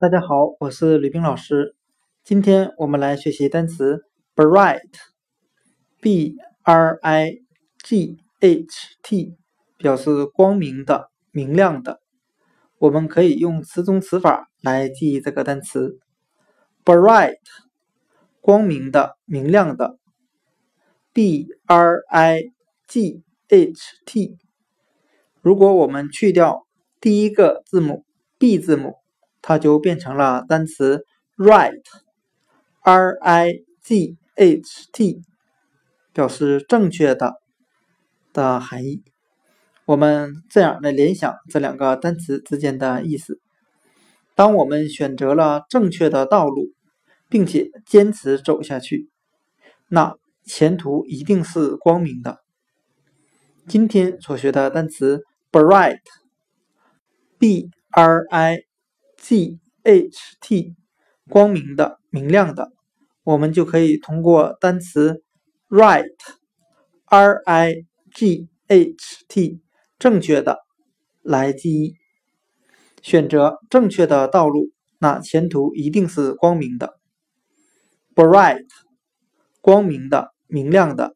大家好，我是吕冰老师。今天我们来学习单词 bright，b r i g h t，表示光明的、明亮的。我们可以用词中词法来记忆这个单词 bright，光明的、明亮的。b r i g h t，如果我们去掉第一个字母 b 字母。它就变成了单词 right，r i g h t，表示正确的的含义。我们这样来联想这两个单词之间的意思：当我们选择了正确的道路，并且坚持走下去，那前途一定是光明的。今天所学的单词 bright，b r i。G H T，光明的、明亮的，我们就可以通过单词 right，R I G H T，正确的来记忆。选择正确的道路，那前途一定是光明的。Bright，光明的、明亮的。